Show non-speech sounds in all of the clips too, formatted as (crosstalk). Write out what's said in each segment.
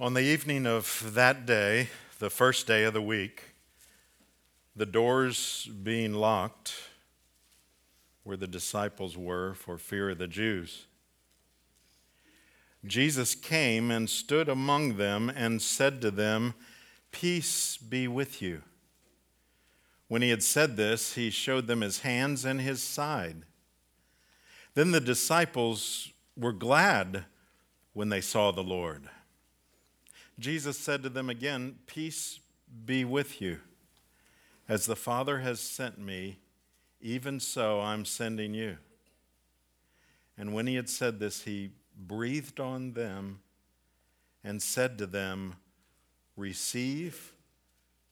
On the evening of that day, the first day of the week, the doors being locked where the disciples were for fear of the Jews, Jesus came and stood among them and said to them, Peace be with you. When he had said this, he showed them his hands and his side. Then the disciples were glad when they saw the Lord. Jesus said to them again, Peace be with you. As the Father has sent me, even so I'm sending you. And when he had said this, he breathed on them and said to them, Receive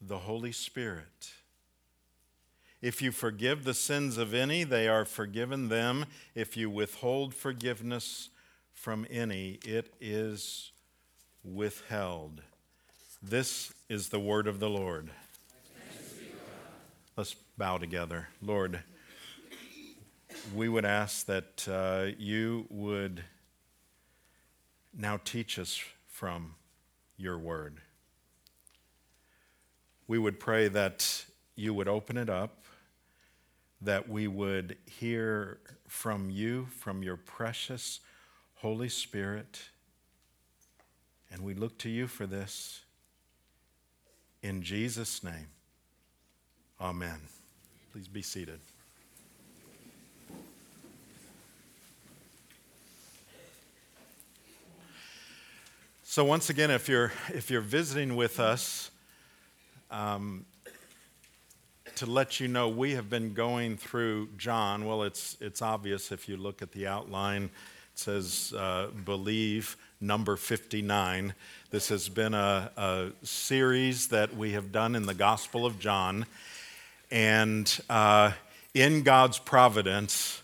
the Holy Spirit. If you forgive the sins of any, they are forgiven them. If you withhold forgiveness from any, it is withheld. This is the word of the Lord. Let's bow together. Lord, we would ask that uh, you would now teach us from your word. We would pray that you would open it up, that we would hear from you, from your precious Holy Spirit and we look to you for this. In Jesus' name, amen. Please be seated. So once again, if you're if you're visiting with us, um, to let you know, we have been going through John. Well, it's it's obvious if you look at the outline. It says uh, believe number 59. This has been a, a, series that we have done in the Gospel of John. And uh, in God's providence,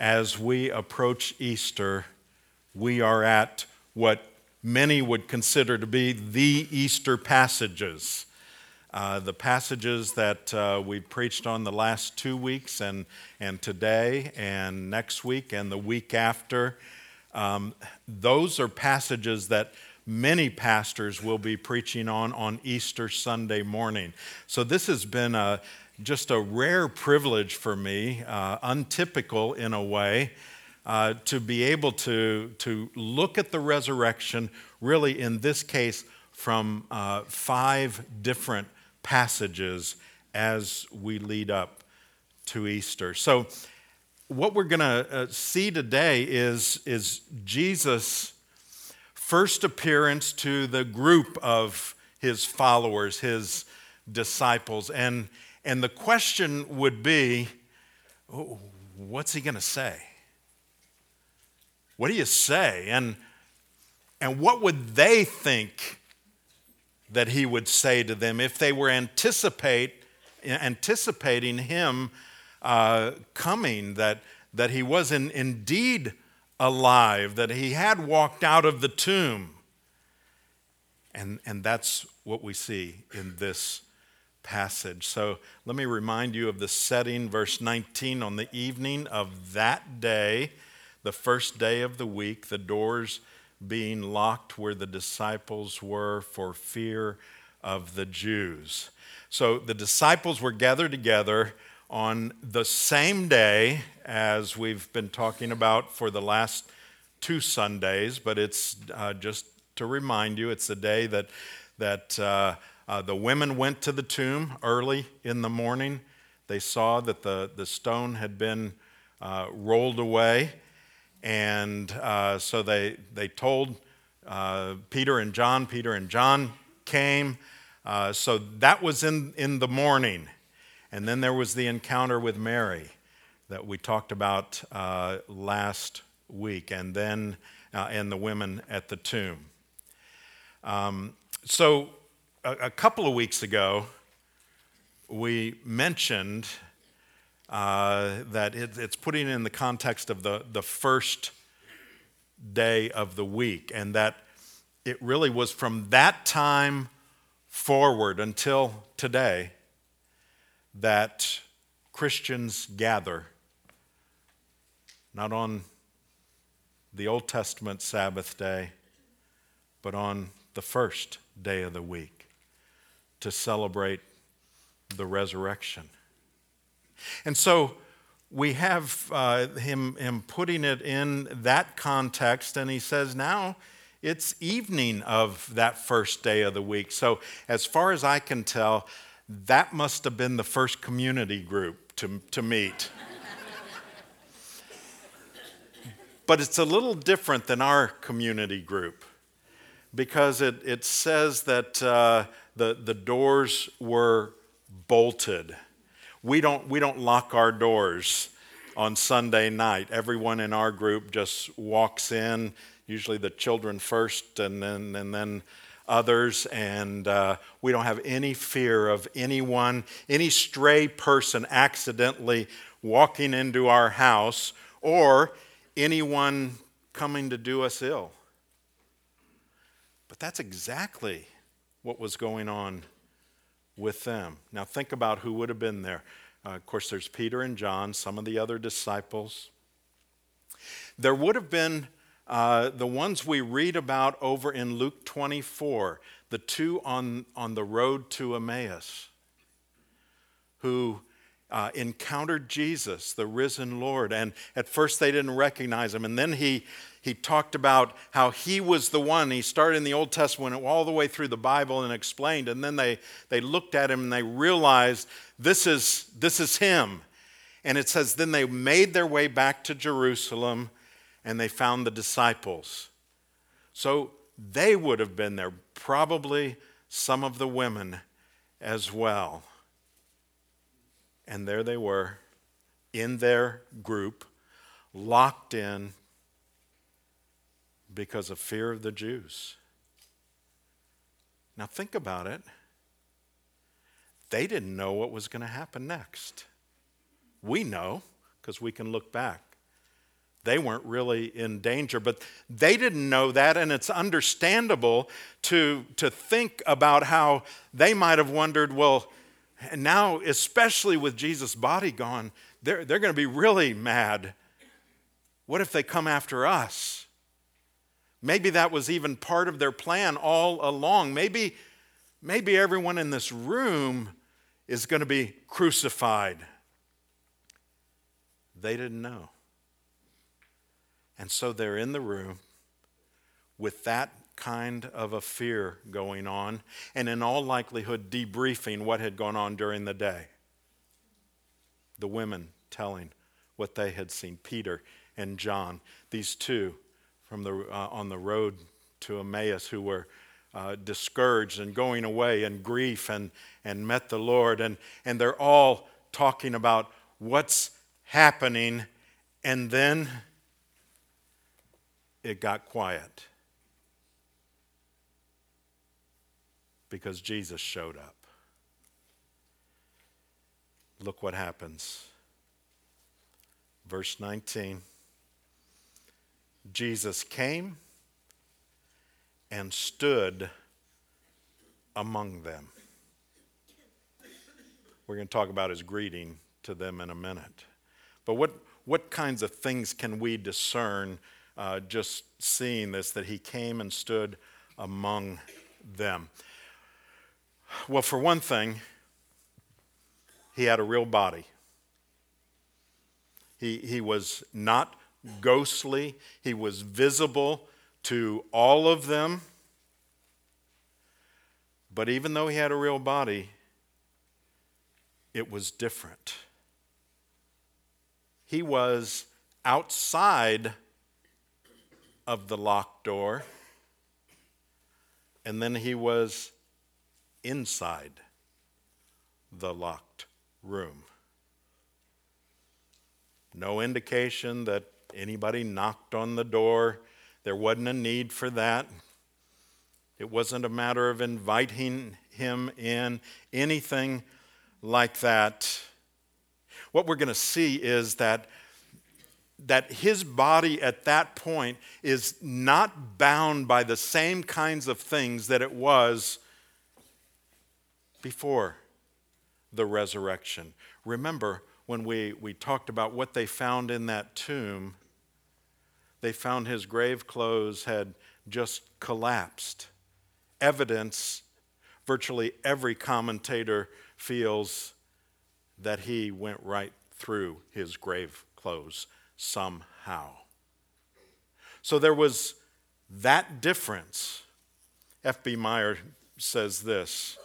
as we approach Easter, we are at what many would consider to be the Easter passages. Uh, the passages that uh, we preached on the last two weeks, and, and today, and next week, and the week after. Um, those are passages that many pastors will be preaching on on Easter Sunday morning. So this has been a, just a rare privilege for me, uh, untypical in a way, uh, to be able to, to look at the resurrection, really in this case, from uh, five different passages as we lead up to Easter. So what we're going to uh, see today is, is Jesus' first appearance to the group of his followers, his disciples. And, and the question would be oh, what's he going to say? What do you say? And, and what would they think that he would say to them if they were anticipate, anticipating him uh, coming, that, that he was in, indeed alive, that he had walked out of the tomb. And, and that's what we see in this passage. So let me remind you of the setting, verse 19. On the evening of that day, the first day of the week, the doors being locked where the disciples were for fear of the Jews. So the disciples were gathered together on the same day as we've been talking about for the last two Sundays, but it's uh, just to remind you, it's the day that, that uh, uh, the women went to the tomb early in the morning. They saw that the, the stone had been uh, rolled away, and uh, so they, they told uh, Peter and John. Peter and John came. so that was in, in the morning. And then there was the encounter with Mary that we talked about uh, last week, and then uh, and the women at the tomb. Um, so a, a, couple of weeks ago, we mentioned uh, that it, it's putting in the context of the, the first day of the week, and that it really was from that time forward until today that Christians gather, not on the Old Testament Sabbath day, but on the first day of the week to celebrate the resurrection. And so we have uh, him, him putting it in that context, and he says, now it's evening of that first day of the week. So, as far as I can tell, that must have been the first community group to, to meet. but it's a little different than our community group because it, it says that uh, the, the doors were bolted. We don't, we don't lock our doors on Sunday night. Everyone in our group just walks in, usually the children first and then, and then others. And uh, we don't have any fear of anyone, any stray person accidentally walking into our house or anyone coming to do us ill. But that's exactly what was going on with them. Now, think about who would have been there. Uh, of course, there's Peter and John, some of the other disciples. There would have been uh, the ones we read about over in Luke 24, the two on, on the road to Emmaus, who uh, encountered Jesus, the risen Lord. And at first they didn't recognize him. And then he, he talked about how he was the one. He started in the Old Testament all the way through the Bible and explained. And then they, they looked at him and they realized this is, this is him. And it says, then they made their way back to Jerusalem and they found the disciples. So they would have been there, probably some of the women as well. And there they were in their group, locked in, because of fear of the Jews. Now, think about it. They didn't know what was going to happen next. We know because we can look back. They weren't really in danger, but they didn't know that, and it's understandable to, to think about how they might have wondered well, now, especially with Jesus' body gone, they're, they're going to be really mad. What if they come after us? Maybe that was even part of their plan all along. Maybe, maybe everyone in this room is going to be crucified. They didn't know. And so they're in the room with that kind of a fear going on, and in all likelihood, debriefing what had gone on during the day. The women telling what they had seen, Peter and John, these two from the, uh, on the road to Emmaus who were uh, discouraged and going away in grief and, and met the Lord. And, and they're all talking about what's happening. And then it got quiet because Jesus showed up. Look what happens. Verse 19. Jesus came and stood among them. We're going to talk about his greeting to them in a minute. But what, what kinds of things can we discern uh, just seeing this, that he came and stood among them? Well, for one thing, he had a real body. He, he was not ghostly, he was visible to all of them. But even though he had a real body, it was different. He was outside of the locked door, and then he was inside the locked room. No indication that anybody knocked on the door. There wasn't a need for that. It wasn't a matter of inviting him in, anything like that. What we're going to see is that, that his body at that point is not bound by the same kinds of things that it was before the resurrection. Remember, when we, we talked about what they found in that tomb, they found his grave clothes had just collapsed evidence, virtually every commentator feels that he went right through his grave clothes somehow. So there was that difference. F.B. Meyer says this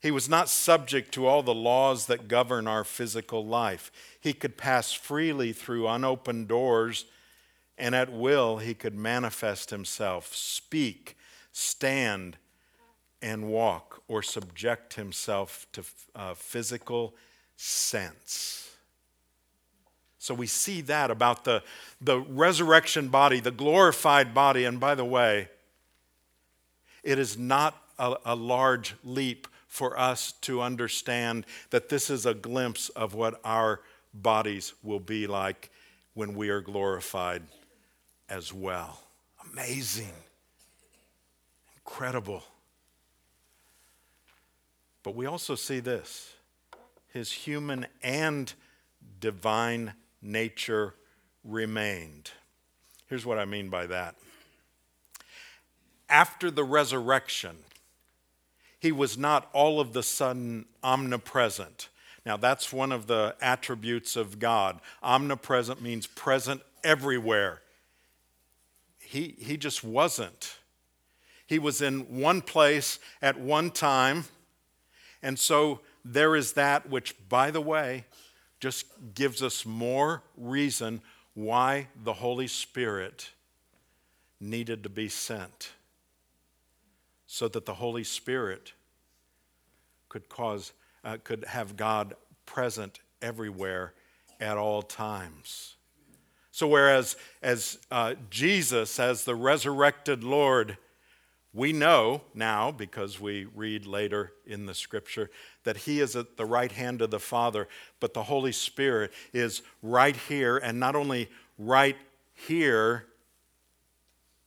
He was not subject to all the laws that govern our physical life. He could pass freely through unopened doors, and at will he could manifest himself, speak, stand, and walk, or subject himself to uh, physical sense. So we see that about the, the resurrection body, the glorified body. And by the way, it is not a, a large leap for us to understand that this is a glimpse of what our bodies will be like when we are glorified as well. Amazing. Incredible. But we also see this his human and divine nature remained. Here's what I mean by that. After the resurrection, he was not all of the sudden omnipresent. Now, that's one of the attributes of God. Omnipresent means present everywhere. He, he just wasn't. He was in one place at one time. And so there is that which, by the way, just gives us more reason why the Holy Spirit needed to be sent. So that the Holy Spirit could cause, uh, could have God present everywhere at all times. So, whereas as uh, Jesus, as the resurrected Lord, we know now, because we read later in the scripture, that He is at the right hand of the Father, but the Holy Spirit is right here, and not only right here,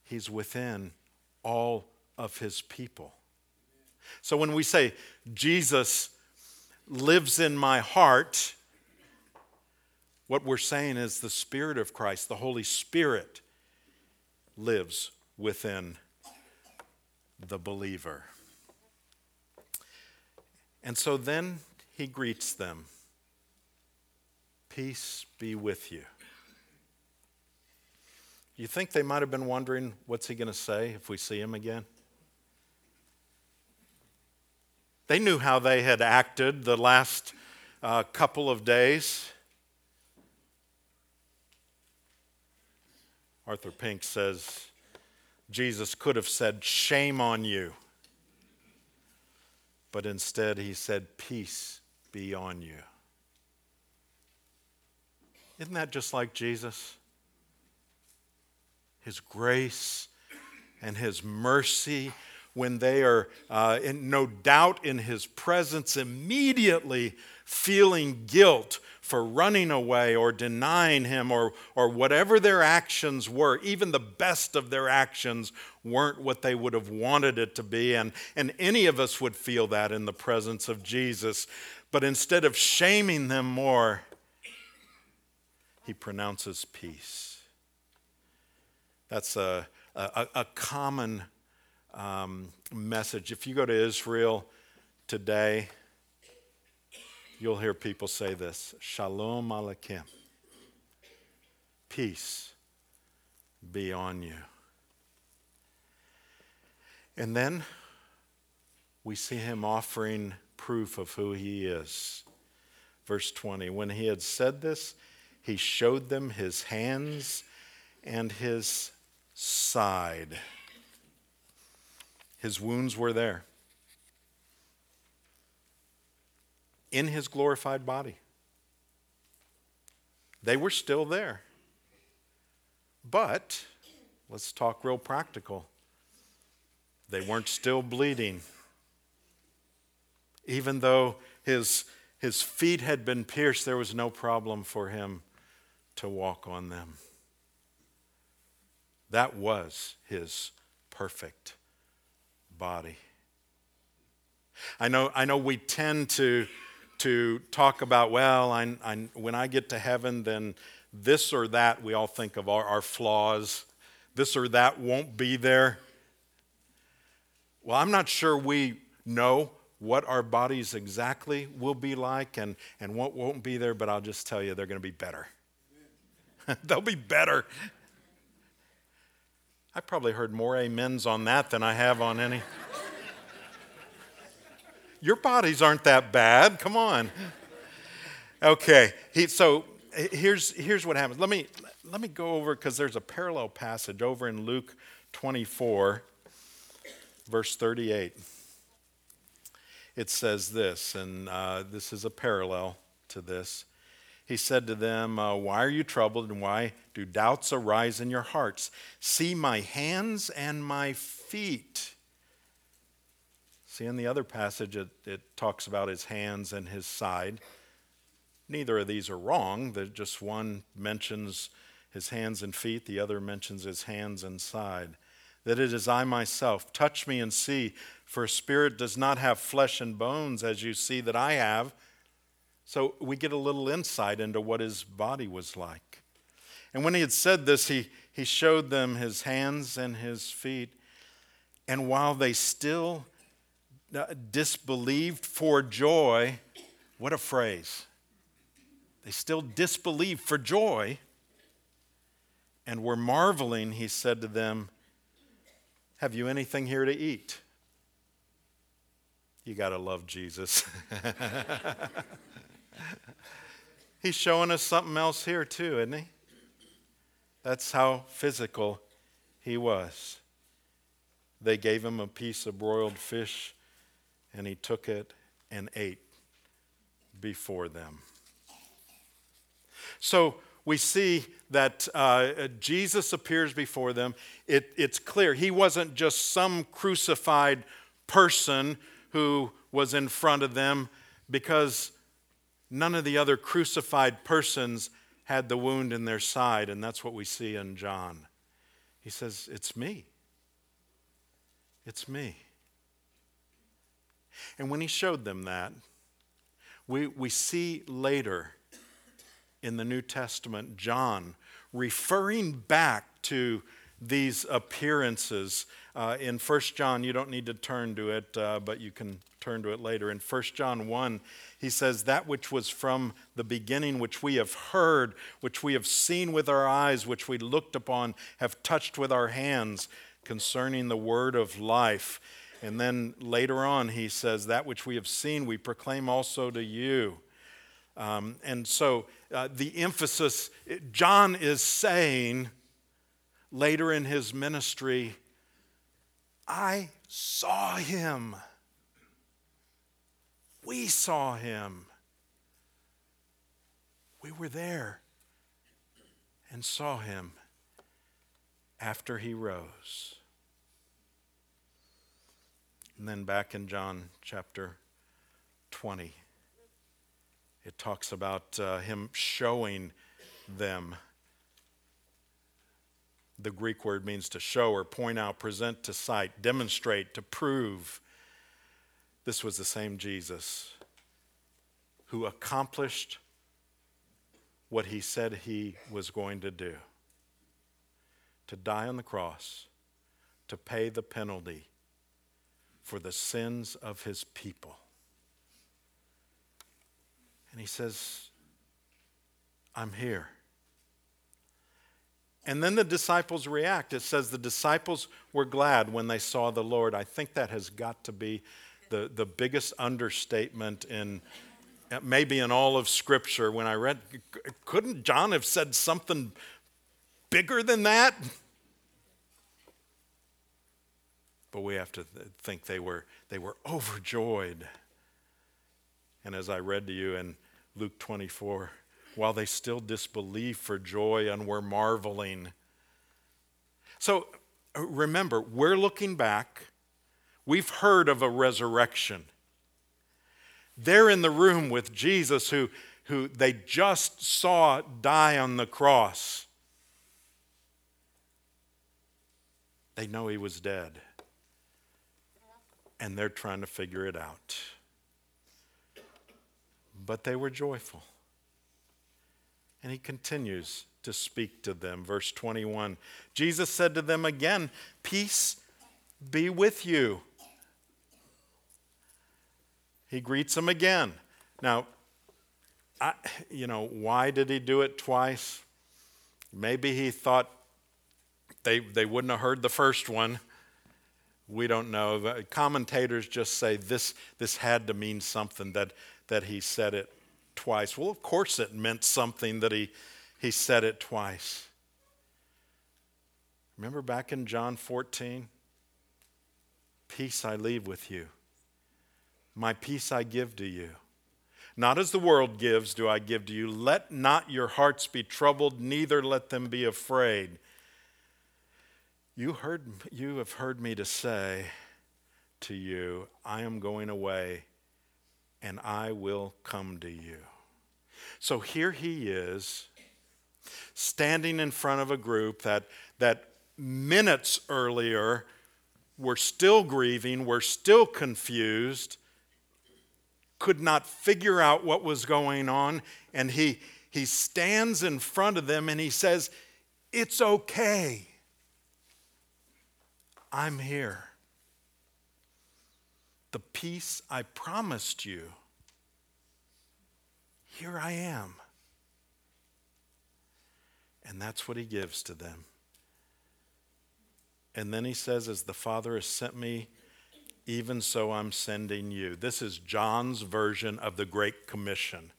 He's within all of His people. So when we say Jesus lives in my heart, what we're saying is the Spirit of Christ, the Holy Spirit, lives within the believer. And so then he greets them Peace be with you. You think they might have been wondering, what's he going to say if we see him again? They knew how they had acted the last uh, couple of days. Arthur Pink says, Jesus could have said, Shame on you. But instead, he said, Peace be on you. Isn't that just like Jesus? His grace and his mercy, when they are uh, in no doubt in his presence, immediately feeling guilt for running away or denying him or, or whatever their actions were, even the best of their actions weren't what they would have wanted it to be. And, and any of us would feel that in the presence of Jesus. But instead of shaming them more, he pronounces peace. That's a, a, a common um, message. If you go to Israel today, you'll hear people say this Shalom Aleichem. Peace be on you. And then we see him offering proof of who he is. Verse 20 When he had said this, he showed them his hands and his side. His wounds were there. In his glorified body. They were still there. But let's talk real practical. They weren't still bleeding. Even though his, his feet had been pierced, there was no problem for him to walk on them. That was his perfect body. I know, I know we tend to to talk about, well, I, I, when I get to heaven, then this or that, we all think of our, our flaws. This or that won't be there. Well, I'm not sure we know what our bodies exactly will be like and, and what won't be there, but I'll just tell you they're going to be better. (laughs) They'll be better. I probably heard more amens on that than I have on any. Your bodies aren't that bad. Come on. Okay, he, so here's, here's what happens. Let me, let me go over because there's a parallel passage over in Luke 24, verse 38. It says this, and uh, this is a parallel to this. He said to them, uh, Why are you troubled, and why do doubts arise in your hearts? See my hands and my feet. See, in the other passage, it, it talks about his hands and his side. Neither of these are wrong. That just one mentions his hands and feet, the other mentions his hands and side. That it is I myself. Touch me and see, for a spirit does not have flesh and bones as you see that I have. So we get a little insight into what his body was like. And when he had said this, he, he showed them his hands and his feet. And while they still disbelieved for joy, what a phrase. They still disbelieved for joy and were marveling, he said to them, Have you anything here to eat? You got to love Jesus. (laughs) He's showing us something else here, too, isn't he? That's how physical he was. They gave him a piece of broiled fish, and he took it and ate before them. So, we see that uh, Jesus appears before them. It, it's clear he wasn't just some crucified person who was in front of them because none of the other crucified persons had the wound in their side, and that's what we see in John. He says, It's me. It's me. And when he showed them that, we, we see later in the New Testament, John, referring back to these appearances. Uh, in 1 John, you don't need to turn to it, uh, but you can turn to it later. In 1 John 1, he says, That which was from the beginning, which we have heard, which we have seen with our eyes, which we looked upon, have touched with our hands concerning the word of life. And then later on, he says, That which we have seen, we proclaim also to you. Um, and so uh, the emphasis, John is saying later in his ministry, I saw him. We saw him. We were there and saw him after he rose. And then back in John chapter 20 it talks about uh, him showing them. The Greek word means to show or point out, present to sight, demonstrate, to prove. This was the same Jesus who accomplished what he said he was going to do to die on the cross, to pay the penalty for the sins of his people. And he says, I'm here. And then the disciples react. It says the disciples were glad when they saw the Lord. I think that has got to be the, the biggest understatement in maybe in all of Scripture. When I read, couldn't John have said something bigger than that? But we have to think they were, they were overjoyed. And as I read to you in Luke 24, while they still disbelieve for joy and were marveling. So uh, remember, we're looking back. We've heard of a resurrection. They're in the room with Jesus, who, who they just saw die on the cross. They know he was dead. And they're trying to figure it out but they were joyful. And he continues to speak to them. Verse 21 Jesus said to them again, Peace be with you. he greets them again. Now, I, you know, why did he do it twice? Maybe he thought they, they wouldn't have heard the first one. We don't know. Commentators just say this, this had to mean something that, that he said it twice. Well, of course it meant something that he, he said it twice. Remember back in John 14? Peace I leave with you, my peace I give to you. Not as the world gives, do I give to you. Let not your hearts be troubled, neither let them be afraid. You, heard, you have heard me to say to you, I am going away and I will come to you. So here he is, standing in front of a group that, that minutes earlier were still grieving, were still confused, could not figure out what was going on. And he, he stands in front of them and he says, It's okay. I'm here. The peace I promised you, here I am. And that's what he gives to them. And then he says, As the Father has sent me, even so I'm sending you. This is John's version of the Great Commission.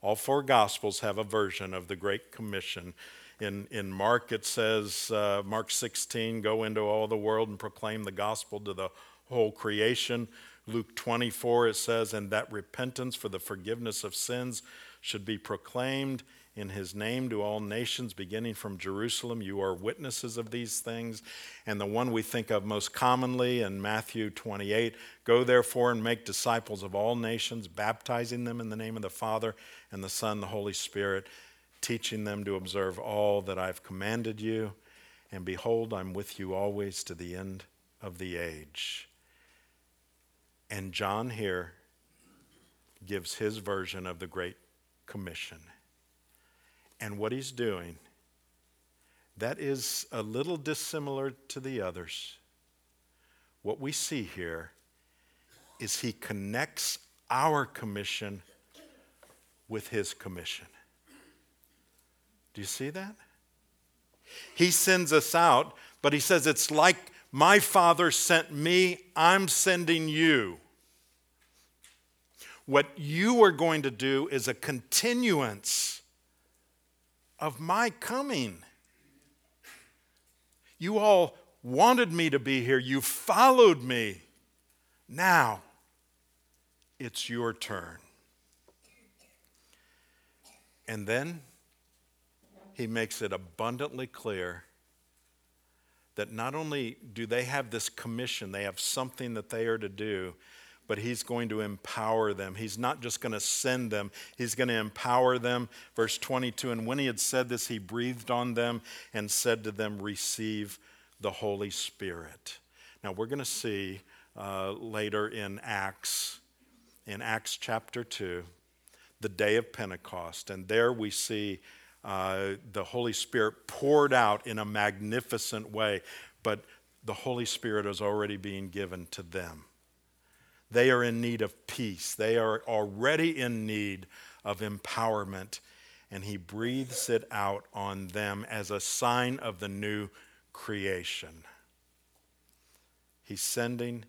All four Gospels have a version of the Great Commission. In, in Mark, it says, uh, Mark 16, go into all the world and proclaim the gospel to the whole creation. Luke 24, it says, and that repentance for the forgiveness of sins should be proclaimed in his name to all nations, beginning from Jerusalem. You are witnesses of these things. And the one we think of most commonly in Matthew 28 Go therefore and make disciples of all nations, baptizing them in the name of the Father and the Son, and the Holy Spirit teaching them to observe all that I've commanded you. And behold, I'm with you always to the end of the age. And John here gives his version of the Great Commission. And what he's doing, that is a little dissimilar to the others. What we see here is he connects our commission with his commission. Do you see that? He sends us out, but he says it's like my Father sent me, I'm sending you. What you are going to do is a continuance of my coming. You all wanted me to be here, you followed me. Now it's your turn. And then he makes it abundantly clear that not only do they have this commission, they have something that they are to do, but he's going to empower them. He's not just going to send them, he's going to empower them. Verse 22 And when he had said this, he breathed on them and said to them, Receive the Holy Spirit. Now, we're going to see uh, later in Acts, in Acts chapter 2, the day of Pentecost. And there we see uh, the Holy Spirit poured out in a magnificent way, but the Holy Spirit is already being given to them. They are in need of peace, they are already in need of empowerment, and He breathes it out on them as a sign of the new creation. He's sending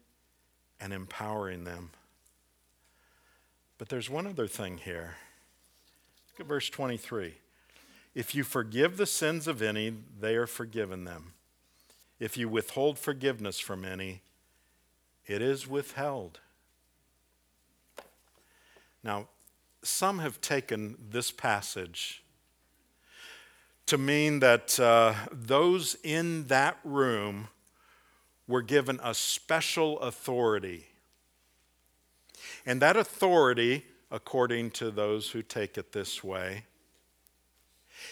and empowering them. But there's one other thing here. Look at verse 23. If you forgive the sins of any, they are forgiven them. If you withhold forgiveness from any, it is withheld. Now, some have taken this passage to mean that uh, those in that room were given a special authority. And that authority, according to those who take it this way,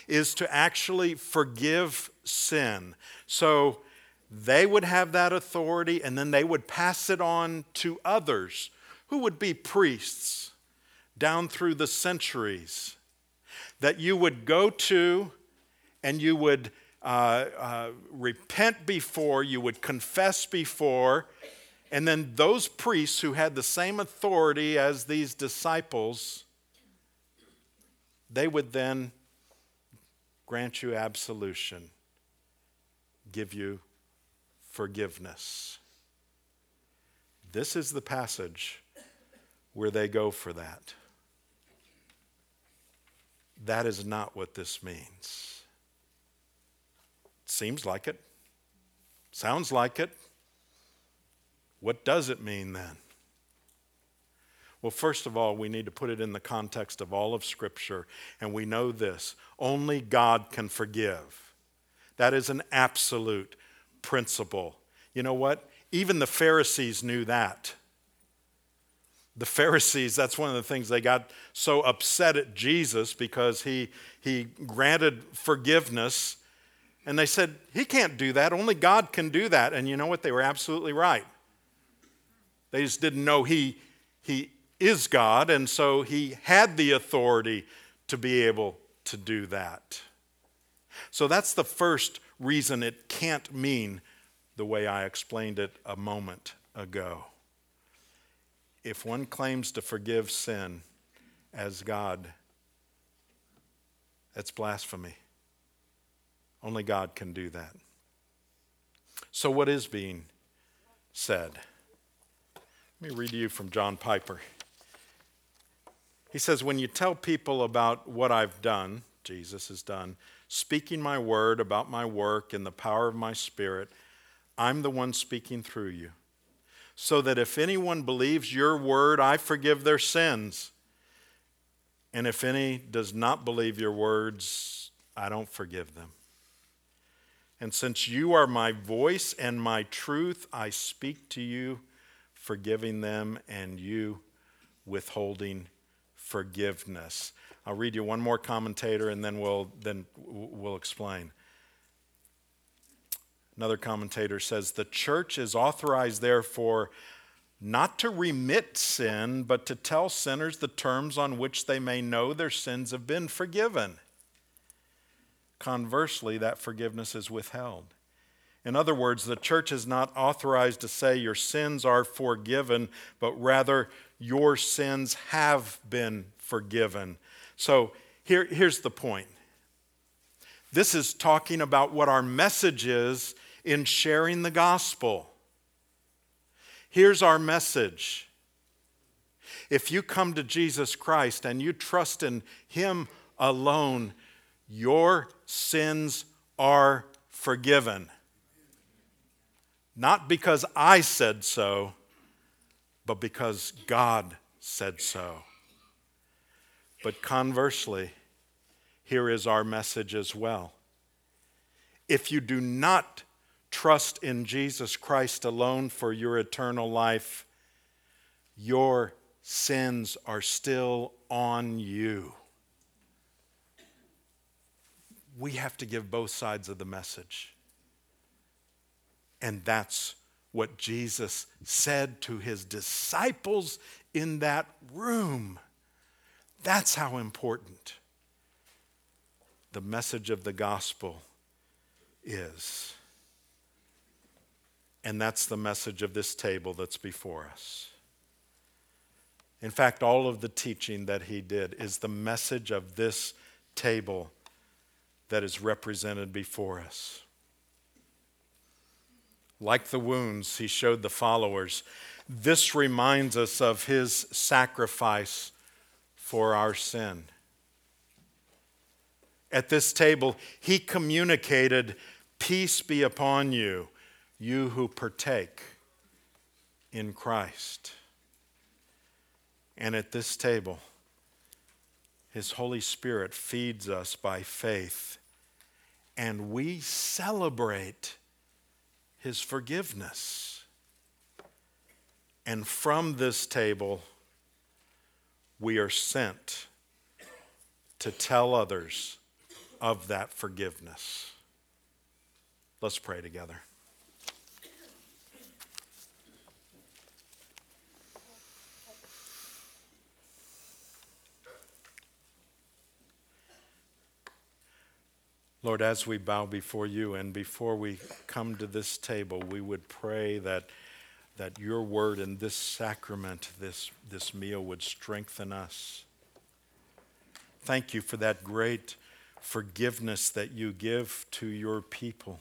is to actually forgive sin. So they would have that authority and then they would pass it on to others who would be priests down through the centuries. That you would go to and you would uh, uh, repent before, you would confess before, And then those priests who had the same authority as these disciples, they would then grant you absolution, give you forgiveness. This is the passage where they go for that. That is not what this means. Seems like it. Sounds like it. What does it mean then? Well, first of all, we need to put it in the context of all of Scripture, and we know this only God can forgive. That is an absolute principle. You know what? Even the Pharisees knew that. The Pharisees, that's one of the things they got so upset at Jesus because he, he granted forgiveness. And they said, He can't do that. Only God can do that. And you know what? They were absolutely right. They just didn't know He, he is God, and so He had the authority to be able to do that. So that's the first reason it can't mean the way I explained it a moment ago. If one claims to forgive sin as God, that's blasphemy. Only God can do that. So, what is being said? Let me read to you from John Piper. He says, When you tell people about what I've done, Jesus has done, speaking my word about my work and the power of my spirit, I'm the one speaking through you. So that if anyone believes your word, I forgive their sins. And if any does not believe your words, I don't forgive them. And since you are my voice and my truth, I speak to you forgiving them, and you withholding forgiveness. I'll read you one more commentator and then we'll, then we'll explain. Another commentator says the church is authorized, therefore, not to remit sin, but to tell sinners the terms on which they may know their sins have been forgiven. Conversely, that forgiveness is withheld. In other words, the church is not authorized to say your sins are forgiven, but rather your sins have been forgiven. So here, here's the point this is talking about what our message is in sharing the gospel. Here's our message. If you come to Jesus Christ and you trust in Him alone, your sins are forgiven. Not because I said so, but because God said so. But conversely, here is our message as well. If you do not trust in Jesus Christ alone for your eternal life, your sins are still on you. We have to give both sides of the message. And that's what Jesus said to his disciples in that room. That's how important the message of the gospel is. And that's the message of this table that's before us. In fact, all of the teaching that he did is the message of this table that is represented before us. Like the wounds he showed the followers, this reminds us of his sacrifice for our sin. At this table, he communicated, Peace be upon you, you who partake in Christ. And at this table, his Holy Spirit feeds us by faith, and we celebrate his forgiveness. And from this table, we are sent to tell others of that forgiveness. Let's pray together. Lord, as we bow before you and before we come to this table, we would pray that, that your word and this sacrament, this, this meal, would strengthen us. Thank you for that great forgiveness that you give to your people.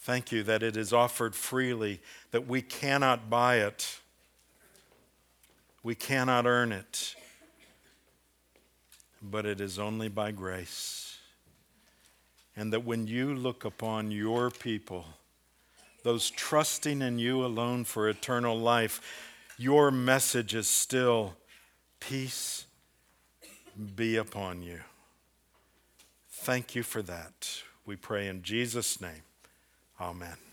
Thank you that it is offered freely, that we cannot buy it, we cannot earn it, but it is only by grace. And that when you look upon your people, those trusting in you alone for eternal life, your message is still peace be upon you. Thank you for that. We pray in Jesus' name. Amen.